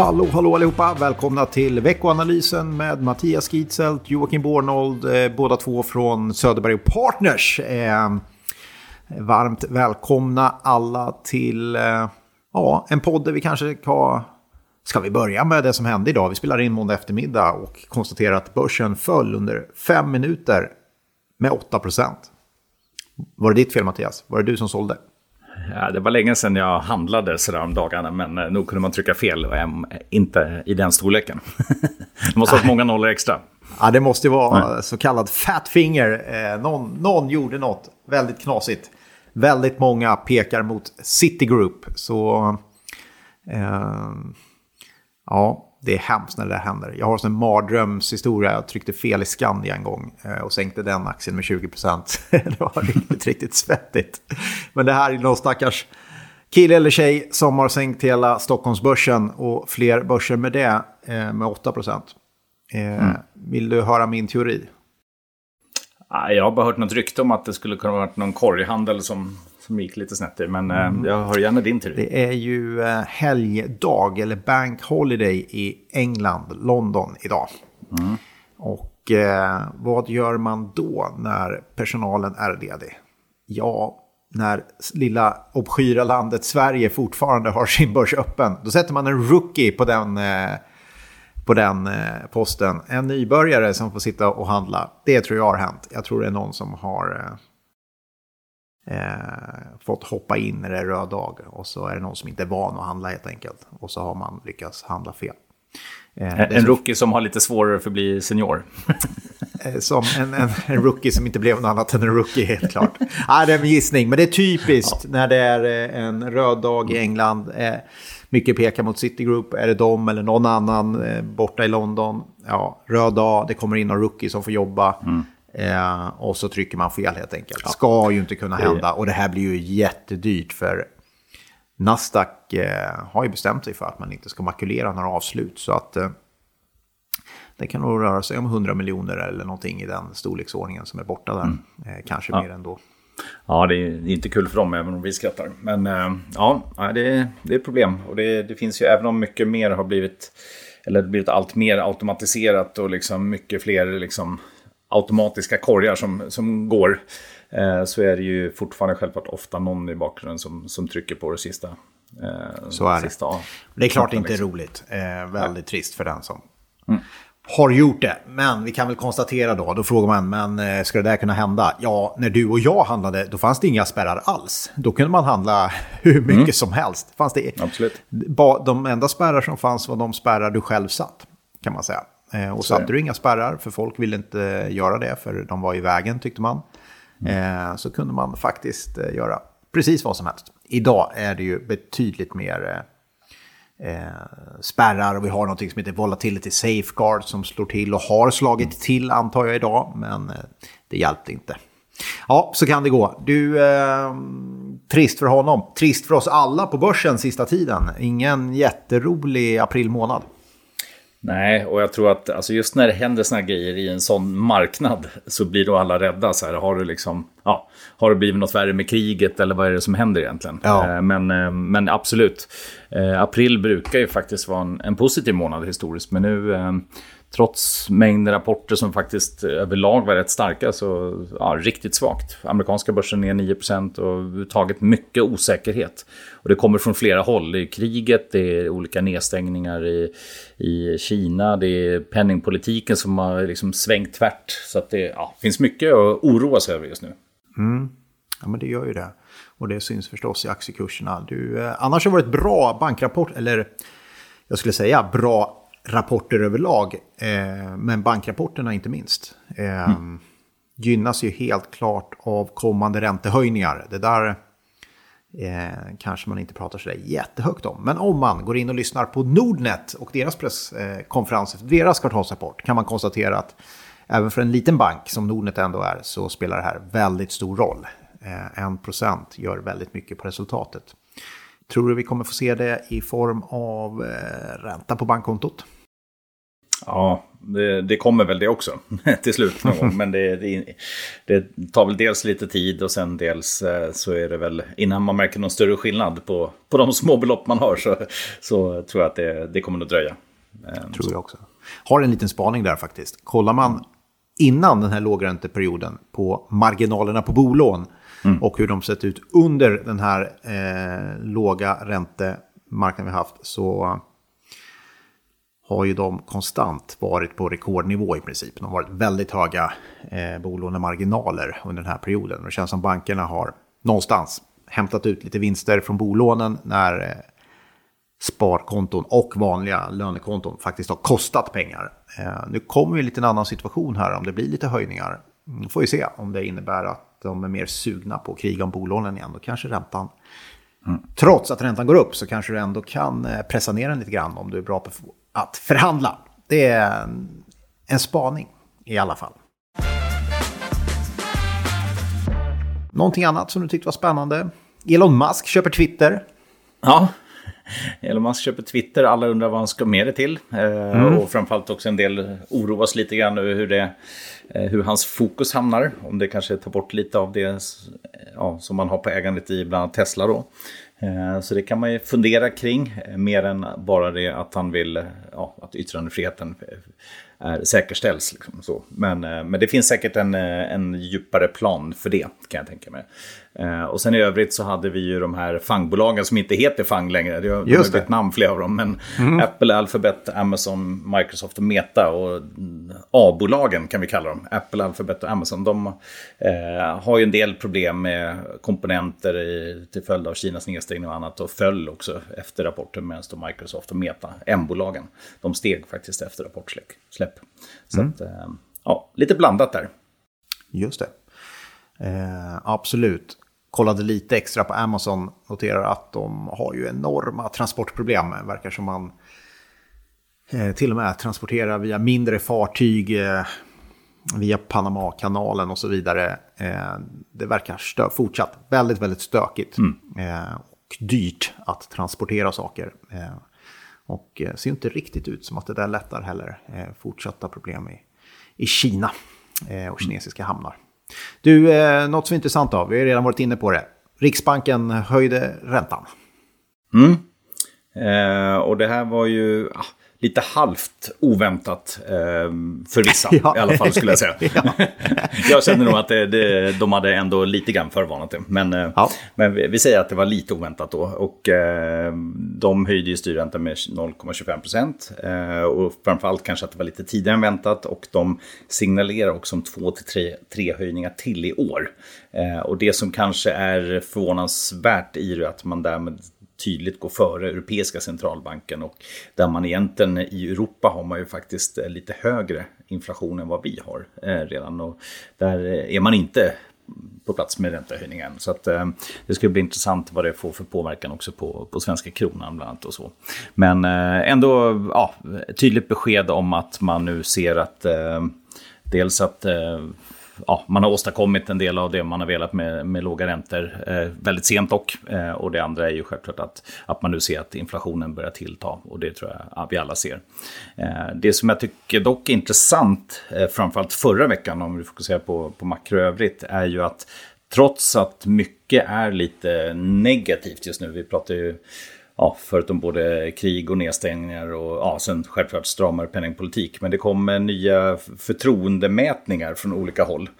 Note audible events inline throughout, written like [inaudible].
Hallå, hallå allihopa! Välkomna till veckoanalysen med Mattias Gietzelt, Joakim Bornold, eh, båda två från Söderberg Partners. Eh, varmt välkomna alla till eh, ja, en podd där vi kanske ska... Ska vi börja med det som hände idag? Vi spelar in måndag eftermiddag och konstaterar att börsen föll under fem minuter med 8 procent. Var det ditt fel Mattias? Var det du som sålde? Ja, det var länge sedan jag handlade sådär om dagarna, men eh, nog kunde man trycka fel. Och inte i den storleken. [laughs] det måste ha många nollor extra. Ja, det måste ju vara Nej. så kallad fat finger. Eh, någon, någon gjorde något väldigt knasigt. Väldigt många pekar mot Citigroup. Så eh, ja, det är hemskt när det händer. Jag har en mardrömshistoria. Jag tryckte fel i Skandia en gång eh, och sänkte den aktien med 20% [laughs] det var [laughs] riktigt, riktigt svettigt. Men det här är någon stackars kille eller tjej som har sänkt hela Stockholmsbörsen och fler börser med det eh, med 8 eh, mm. Vill du höra min teori? Jag har bara hört något rykte om att det skulle kunna vara någon korghandel som som gick lite snett i. Men eh, mm. jag hör gärna din teori. Det är ju eh, helgdag eller Bank Holiday i England, London idag. Mm. Och eh, vad gör man då när personalen är ledig? Ja, när lilla obskyra landet Sverige fortfarande har sin börs öppen. Då sätter man en rookie på den, eh, på den eh, posten. En nybörjare som får sitta och handla. Det tror jag har hänt. Jag tror det är någon som har eh, fått hoppa in när det är röd dag och så är det någon som inte är van att handla helt enkelt. Och så har man lyckats handla fel. Eh, en rookie som har lite svårare för att bli senior. [laughs] Eh, som en, en, en, rookie som inte blev något annat än en rookie, helt klart. [laughs] ah, det är en gissning, men det är typiskt ja. när det är eh, en röd dag i England. Eh, mycket pekar mot Citigroup, är det de eller någon annan eh, borta i London? Ja, röd dag, det kommer in någon rookie som får jobba. Mm. Eh, och så trycker man fel helt enkelt. Ja. Ska ju inte kunna hända och det här blir ju jättedyrt för Nasdaq eh, har ju bestämt sig för att man inte ska makulera några avslut. Så att eh, det kan nog röra sig om 100 miljoner eller någonting i den storleksordningen som är borta där. Mm. Eh, kanske ja. mer ändå. Ja, det är inte kul för dem även om vi skrattar. Men eh, ja, det är, det är problem. Och det, det finns ju, även om mycket mer har blivit, eller blivit allt mer automatiserat och liksom mycket fler liksom automatiska korgar som, som går. Eh, så är det ju fortfarande självklart ofta någon i bakgrunden som, som trycker på det sista. Eh, så är det. det är klart inte liksom. roligt. Eh, väldigt ja. trist för den som mm. har gjort det. Men vi kan väl konstatera då, då frågar man, men eh, ska det där kunna hända? Ja, när du och jag handlade, då fanns det inga spärrar alls. Då kunde man handla [laughs] hur mycket mm. som helst. Fanns det, Absolut. De enda spärrar som fanns var de spärrar du själv satt, kan man säga. Eh, och satte du inga spärrar, för folk ville inte göra det, för de var i vägen tyckte man. Mm. Eh, så kunde man faktiskt eh, göra precis vad som helst. Idag är det ju betydligt mer spärrar och vi har något som heter Volatility Safeguard som slår till och har slagit till antar jag idag, men det hjälpte inte. Ja, så kan det gå. Du, eh, trist för honom. Trist för oss alla på börsen sista tiden. Ingen jätterolig april månad. Nej, och jag tror att alltså just när det händer såna grejer i en sån marknad så blir då alla rädda. Så här, har, du liksom, ja, har det blivit något värre med kriget eller vad är det som händer egentligen? Ja. Eh, men, eh, men absolut, eh, april brukar ju faktiskt vara en, en positiv månad historiskt. Men nu trots mängden rapporter som faktiskt överlag var rätt starka så ja, riktigt svagt. Amerikanska börsen ner 9% och överhuvudtaget mycket osäkerhet. Och det kommer från flera håll. Det är kriget, det är olika nedstängningar i, i Kina, det är penningpolitiken som har liksom svängt tvärt. Så att det ja, finns mycket att oroa sig över just nu. Mm. Ja, men det gör ju det. Och det syns förstås i aktiekurserna. Du, eh, annars har det varit bra bankrapport, eller jag skulle säga bra rapporter överlag, eh, men bankrapporterna inte minst. Eh, mm. Gynnas ju helt klart av kommande räntehöjningar. Det där eh, kanske man inte pratar så jättehögt om. Men om man går in och lyssnar på Nordnet och deras presskonferens efter deras kvartalsrapport kan man konstatera att även för en liten bank som Nordnet ändå är så spelar det här väldigt stor roll. Eh, en procent gör väldigt mycket på resultatet. Tror du vi kommer få se det i form av eh, ränta på bankkontot? Ja, det, det, kommer väl det också [laughs] till slut någon gång. Men det, det, det, tar väl dels lite tid och sen dels eh, så är det väl innan man märker någon större skillnad på, på de små belopp man har så, så tror jag att det, det kommer att dröja. Tror jag också. Har en liten spaning där faktiskt. Kollar man innan den här lågränteperioden på marginalerna på bolån mm. och hur de sett ut under den här eh, låga räntemarknaden vi haft så har ju de konstant varit på rekordnivå i princip. De har varit väldigt höga eh, bolånemarginaler under den här perioden. Det känns som bankerna har någonstans hämtat ut lite vinster från bolånen när eh, sparkonton och vanliga lönekonton faktiskt har kostat pengar. Eh, nu kommer vi i lite en annan situation här om det blir lite höjningar. Nu får vi se om det innebär att de är mer sugna på att kriga om bolånen igen. Då kanske räntan, mm. trots att räntan går upp, så kanske du ändå kan eh, pressa ner den lite grann om du är bra på att förhandla. Det är en spaning i alla fall. Någonting annat som du tyckte var spännande? Elon Musk köper Twitter. Ja, [laughs] Elon Musk köper Twitter, alla undrar vad han ska med det till. Eh, mm. Och framförallt också en del oroas lite grann över hur, det, eh, hur hans fokus hamnar. Om det kanske tar bort lite av det ja, som man har på ägandet i bland annat Tesla då. Eh, så det kan man ju fundera kring, mer än bara det att han vill ja, att yttrandefriheten är, säkerställs. Liksom, så. Men, men det finns säkert en, en djupare plan för det, kan jag tänka mig. Eh, och sen i övrigt så hade vi ju de här fangbolagen som inte heter fang längre. Det har Just bytt namn flera av dem. Men mm. Apple, Alphabet, Amazon, Microsoft och Meta och A-bolagen kan vi kalla dem. Apple, Alphabet och Amazon. De eh, har ju en del problem med komponenter i, till följd av Kinas nedstängning och annat. Och föll också efter rapporten medan då Microsoft och Meta, M-bolagen, de steg faktiskt efter rapportsläpp. Så mm. att, eh, ja, lite blandat där. Just det. Eh, absolut. Kollade lite extra på Amazon. Noterar att de har ju enorma transportproblem. Verkar som man eh, till och med transporterar via mindre fartyg. Eh, via Panamakanalen och så vidare. Eh, det verkar stö fortsatt väldigt, väldigt stökigt. Mm. Eh, och dyrt att transportera saker. Eh, och ser inte riktigt ut som att det där lättar heller. fortsatta problem i, i Kina och kinesiska hamnar. Du, eh, något som är intressant då, vi har redan varit inne på det. Riksbanken höjde räntan. Mm. Eh, och det här var ju... Ah, Lite halvt oväntat eh, för vissa [laughs] ja. i alla fall skulle jag säga. [laughs] ja. [laughs] jag känner nog att det, det, de hade ändå lite grann förvarnat det. Men, eh, ja. men vi, vi, säger att det var lite oväntat då. Och eh, de höjde ju styrräntan med 0,25 procent. Eh, och framförallt kanske att det var lite tidigare än väntat. Och de signalerar också om två till tre, tre höjningar till i år. Eh, och det som kanske är förvånansvärt i det att man därmed tydligt gå före Europeiska centralbanken och där man egentligen i Europa har man ju faktiskt eh, lite högre inflation än vad vi har eh, redan och där eh, är man inte på plats med räntehöjningen. Så att, eh, det ska bli intressant vad det får för påverkan också på, på svenska kronan bland annat och så. Men eh, ändå ja, tydligt besked om att man nu ser att eh, dels att eh, ja, man har åstadkommit en del av det man har velat med, med låga räntor eh, väldigt sent dock. Eh, och det andra är ju självklart att, att man nu ser att inflationen börjar tillta och det tror jag att vi alla ser. Eh, det som jag tycker dock är intressant, eh, framförallt förra veckan om vi fokuserar på, på makro övrigt, är ju att trots att mycket är lite negativt just nu, vi pratar ju ja, förutom både krig och nedstängningar och ja, sen självklart stramare penningpolitik. Men det kommer nya förtroendemätningar från olika håll.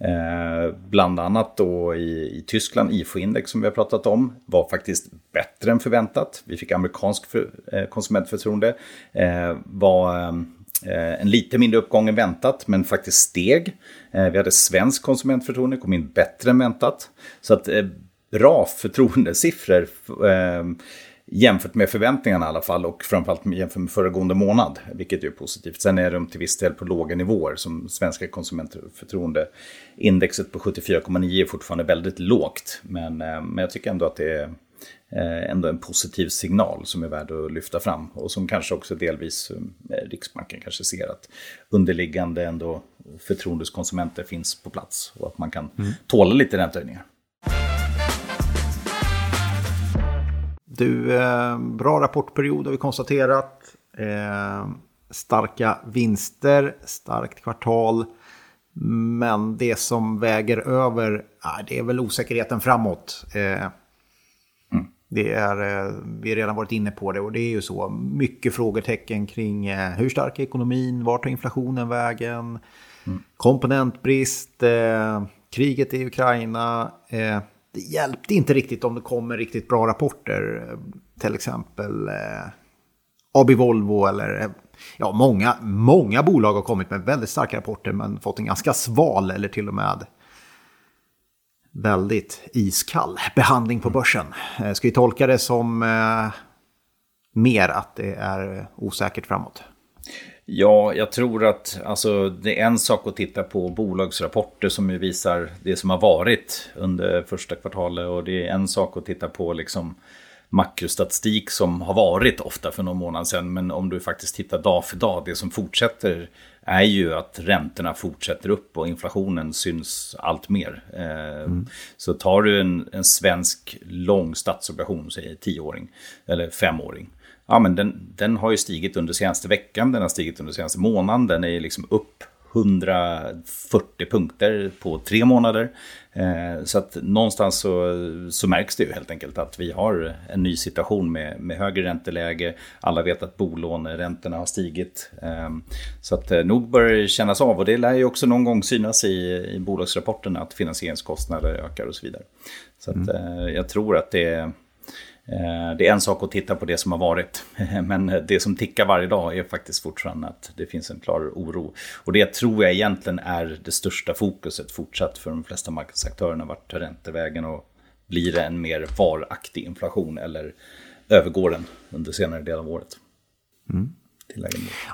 Eh, bland annat då i, i Tyskland, IFO-index som vi har pratat om, var faktiskt bättre än förväntat. Vi fick amerikansk för, eh, konsumentförtroende. Eh, var eh, en lite mindre uppgång än väntat, men faktiskt steg. Eh, vi hade svensk konsumentförtroende, kom in bättre än väntat. Så att eh, bra förtroendesiffror eh, jämfört med förväntningarna i alla fall och framförallt jämfört med föregående månad, vilket är positivt. Sen är de till viss del på låga nivåer som svenska konsumentförtroendeindexet på 74,9 är fortfarande väldigt lågt. Men, eh, men jag tycker ändå att det är eh, ändå en positiv signal som är värd att lyfta fram och som kanske också delvis eh, Riksbanken kanske ser att underliggande ändå förtroendeskonsumenter finns på plats och att man kan mm. tåla lite räntehöjningar. Du, eh, bra rapportperiod har vi konstaterat. Eh, starka vinster, starkt kvartal. Men det som väger över, det är väl osäkerheten framåt. Eh, mm. Det är, vi har redan varit inne på det och det är ju så. Mycket frågetecken kring hur stark är ekonomin, vart tar inflationen vägen, mm. komponentbrist, kriget i Ukraina. Det hjälpte inte riktigt om det kommer riktigt bra rapporter. Till exempel eh, AB Volvo eller eh, ja, många, många bolag har kommit med väldigt starka rapporter men fått en ganska sval eller till och med väldigt iskall behandling på börsen. Eh, ska vi tolka det som eh, mer att det är eh, osäkert framåt? Ja, jag tror att alltså, det är en sak att titta på bolagsrapporter som ju visar det som har varit under första kvartalet och det är en sak att titta på liksom makrostatistik som har varit ofta för någon månad sedan. Men om du faktiskt tittar dag för dag, det som fortsätter är ju att räntorna fortsätter upp och inflationen syns allt mer. Eh, mm. Så tar du en, en svensk lång statsobligation, säg tioåring eller femåring. Ja, men den, den har ju stigit under senaste veckan, den har stigit under senaste månaden, den är liksom upp 140 punkter på tre månader. Eh, så att någonstans så, så märks det ju helt enkelt att vi har en ny situation med, med högre ränteläge. Alla vet att bolåneräntorna har stigit. Eh, så att eh, nog börjar det kännas av och det lär ju också någon gång synas i, i bolagsrapporterna att finansieringskostnader ökar och så vidare. Så att, mm. jag tror att det det är en sak att titta på det som har varit, [laughs] men det som tickar varje dag är faktiskt fortfarande att det finns en klar oro. Och det tror jag egentligen är det största fokuset fortsatt för de flesta marknadsaktörerna. Vart tar räntevägen och blir det en mer varaktig inflation eller övergår den under senare del av året? Mm.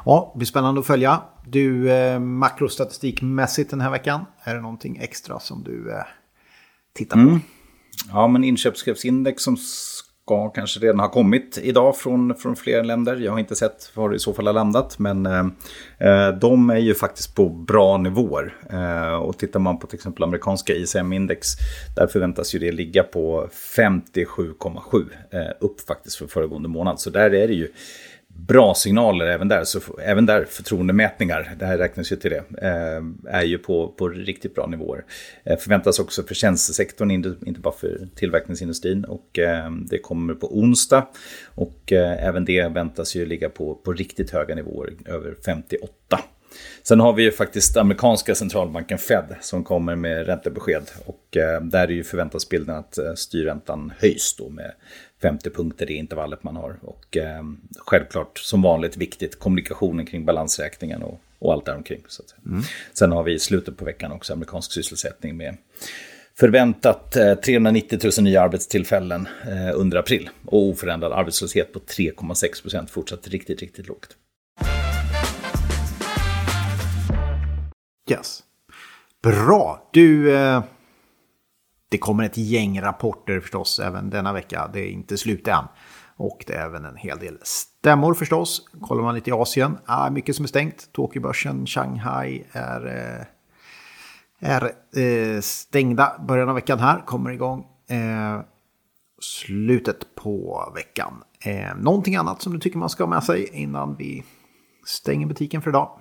Ja, det blir spännande att följa. Du, eh, makrostatistikmässigt den här veckan, är det någonting extra som du eh, tittar på? Mm. Ja, men inköpschefsindex som ska kanske redan ha kommit idag från, från flera länder. Jag har inte sett var det i så fall har landat. Men eh, eh de är ju faktiskt på bra nivåer. Eh, och tittar man på till exempel amerikanska ICM-index. Där förväntas ju det ligga på 57,7. Eh, upp faktiskt för föregående månad. Så där är det ju bra signaler även där. Så även där förtroendemätningar, det här räknas ju till det, eh, är ju på, på riktigt bra nivåer. Eh, förväntas också för tjänstesektorn, inte bara för tillverkningsindustrin. Och eh, det kommer på onsdag. Och även det väntas ju ligga på, på riktigt höga nivåer, över 58. Sen har vi ju faktiskt amerikanska centralbanken Fed som kommer med räntebesked. Och eh, där är ju förväntansbilden att eh, styrräntan höjs då med 50 punkter i intervallet man har. Och eh, självklart som vanligt viktigt kommunikationen kring balansräkningen och, och allt däromkring. Så mm. Sen har vi i slutet på veckan också amerikansk sysselsättning med förväntat eh, 390 000 nya arbetstillfällen under april och oförändrad arbetslöshet på 3,6 procent fortsatt riktigt, riktigt lågt. Yes. Bra. Du, eh, det kommer ett gäng rapporter förstås även denna vecka. Det är inte slut än. Och det är även en hel del stämmor förstås. Kollar man lite i Asien, ah, mycket som är stängt. Tokyobörsen, Shanghai är, eh, är eh, stängda. Början av veckan här kommer igång. Eh, slutet på veckan. Eh, någonting annat som du tycker man ska ha med sig innan vi stänger butiken för idag?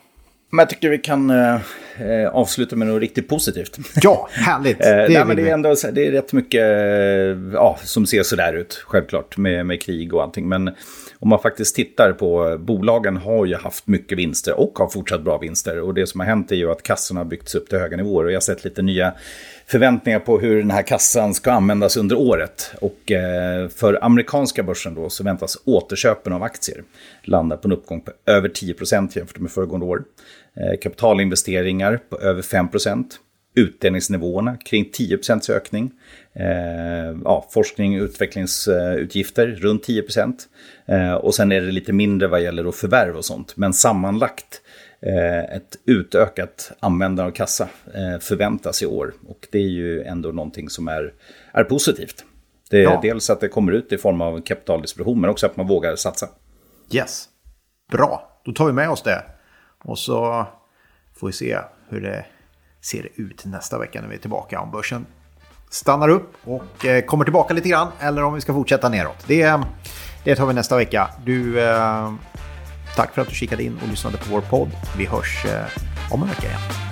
Men jag tycker vi kan eh, eh, avsluta med något riktigt positivt. Ja, härligt. [laughs] eh, det, nej, men det, är ändå, det är rätt mycket eh, ja, som ser sådär ut, självklart, med, med krig och allting. Men om man faktiskt tittar på bolagen har ju haft mycket vinster och har fortsatt bra vinster. Och det som har hänt är ju att kassorna har byggts upp till höga nivåer. Och jag har sett lite nya förväntningar på hur den här kassan ska användas under året. Och eh, för amerikanska börsen då så väntas återköpen av aktier landa på en uppgång på över 10% jämfört med föregående år. Eh, kapitalinvesteringar på över 5% Utdelningsnivåerna kring 10 ökning. Eh, ja, forskning och utvecklingsutgifter runt 10 eh, Och sen är det lite mindre vad gäller förvärv och sånt. Men sammanlagt eh, ett utökat användande av kassa eh, förväntas i år. Och det är ju ändå någonting som är, är positivt. Det är ja. dels att det kommer ut i form av kapitaldistribution men också att man vågar satsa. Yes, bra. Då tar vi med oss det. Och så får vi se hur det ser ut nästa vecka när vi är tillbaka. Om börsen stannar upp och eh, kommer tillbaka lite grann eller om vi ska fortsätta neråt. Det, eh, det tar vi nästa vecka. Du, eh, Tack för att du kikade in och lyssnade på vår podd. Vi hörs om en vecka igen.